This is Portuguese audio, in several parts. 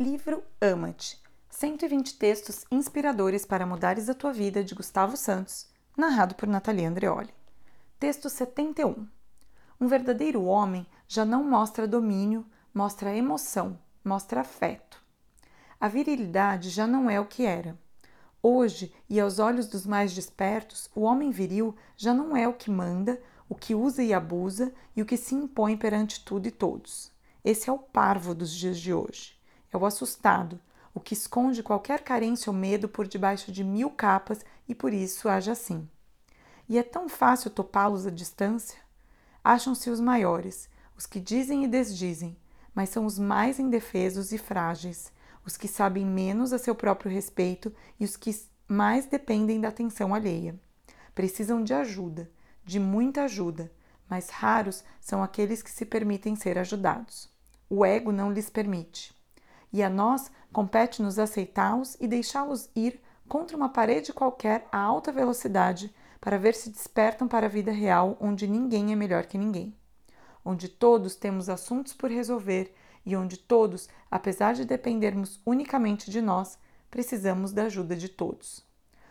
Livro Ama-te 120 textos inspiradores para mudares a tua vida de Gustavo Santos, narrado por Natalia Andreoli. Texto 71. Um verdadeiro homem já não mostra domínio, mostra emoção, mostra afeto. A virilidade já não é o que era. Hoje, e aos olhos dos mais despertos, o homem viril já não é o que manda, o que usa e abusa e o que se impõe perante tudo e todos. Esse é o parvo dos dias de hoje. É o assustado, o que esconde qualquer carência ou medo por debaixo de mil capas e por isso age assim. E é tão fácil topá-los à distância? Acham-se os maiores, os que dizem e desdizem, mas são os mais indefesos e frágeis, os que sabem menos a seu próprio respeito e os que mais dependem da atenção alheia. Precisam de ajuda, de muita ajuda, mas raros são aqueles que se permitem ser ajudados. O ego não lhes permite. E a nós compete-nos aceitá-los e deixá-los ir contra uma parede qualquer a alta velocidade para ver se despertam para a vida real onde ninguém é melhor que ninguém. Onde todos temos assuntos por resolver e onde todos, apesar de dependermos unicamente de nós, precisamos da ajuda de todos.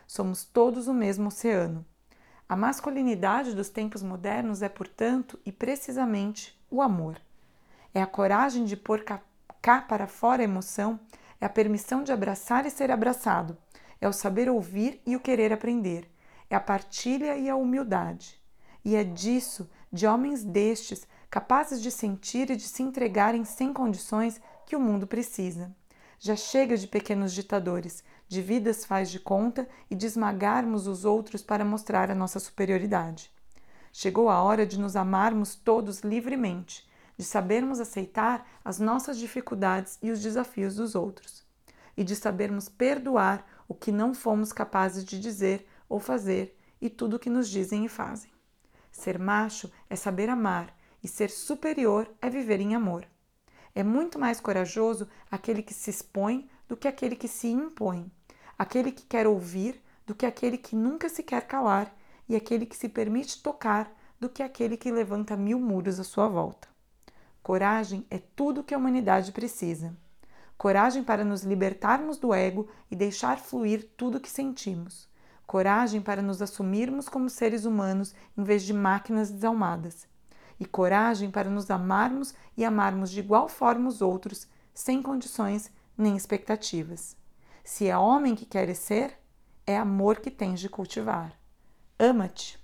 Somos todos o mesmo oceano. A masculinidade dos tempos modernos é, portanto, e precisamente o amor. É a coragem de pôr cá para fora a emoção, é a permissão de abraçar e ser abraçado, é o saber ouvir e o querer aprender, é a partilha e a humildade. E é disso, de homens destes, capazes de sentir e de se entregarem sem condições que o mundo precisa. Já chega de pequenos ditadores, de vidas faz de conta e de esmagarmos os outros para mostrar a nossa superioridade. Chegou a hora de nos amarmos todos livremente, de sabermos aceitar as nossas dificuldades e os desafios dos outros, e de sabermos perdoar o que não fomos capazes de dizer ou fazer e tudo o que nos dizem e fazem. Ser macho é saber amar e ser superior é viver em amor. É muito mais corajoso aquele que se expõe do que aquele que se impõe, aquele que quer ouvir do que aquele que nunca se quer calar, e aquele que se permite tocar do que aquele que levanta mil muros à sua volta. Coragem é tudo que a humanidade precisa. Coragem para nos libertarmos do ego e deixar fluir tudo o que sentimos. Coragem para nos assumirmos como seres humanos em vez de máquinas desalmadas e coragem para nos amarmos e amarmos de igual forma os outros, sem condições nem expectativas. Se é homem que queres ser, é amor que tens de cultivar. Ama-te.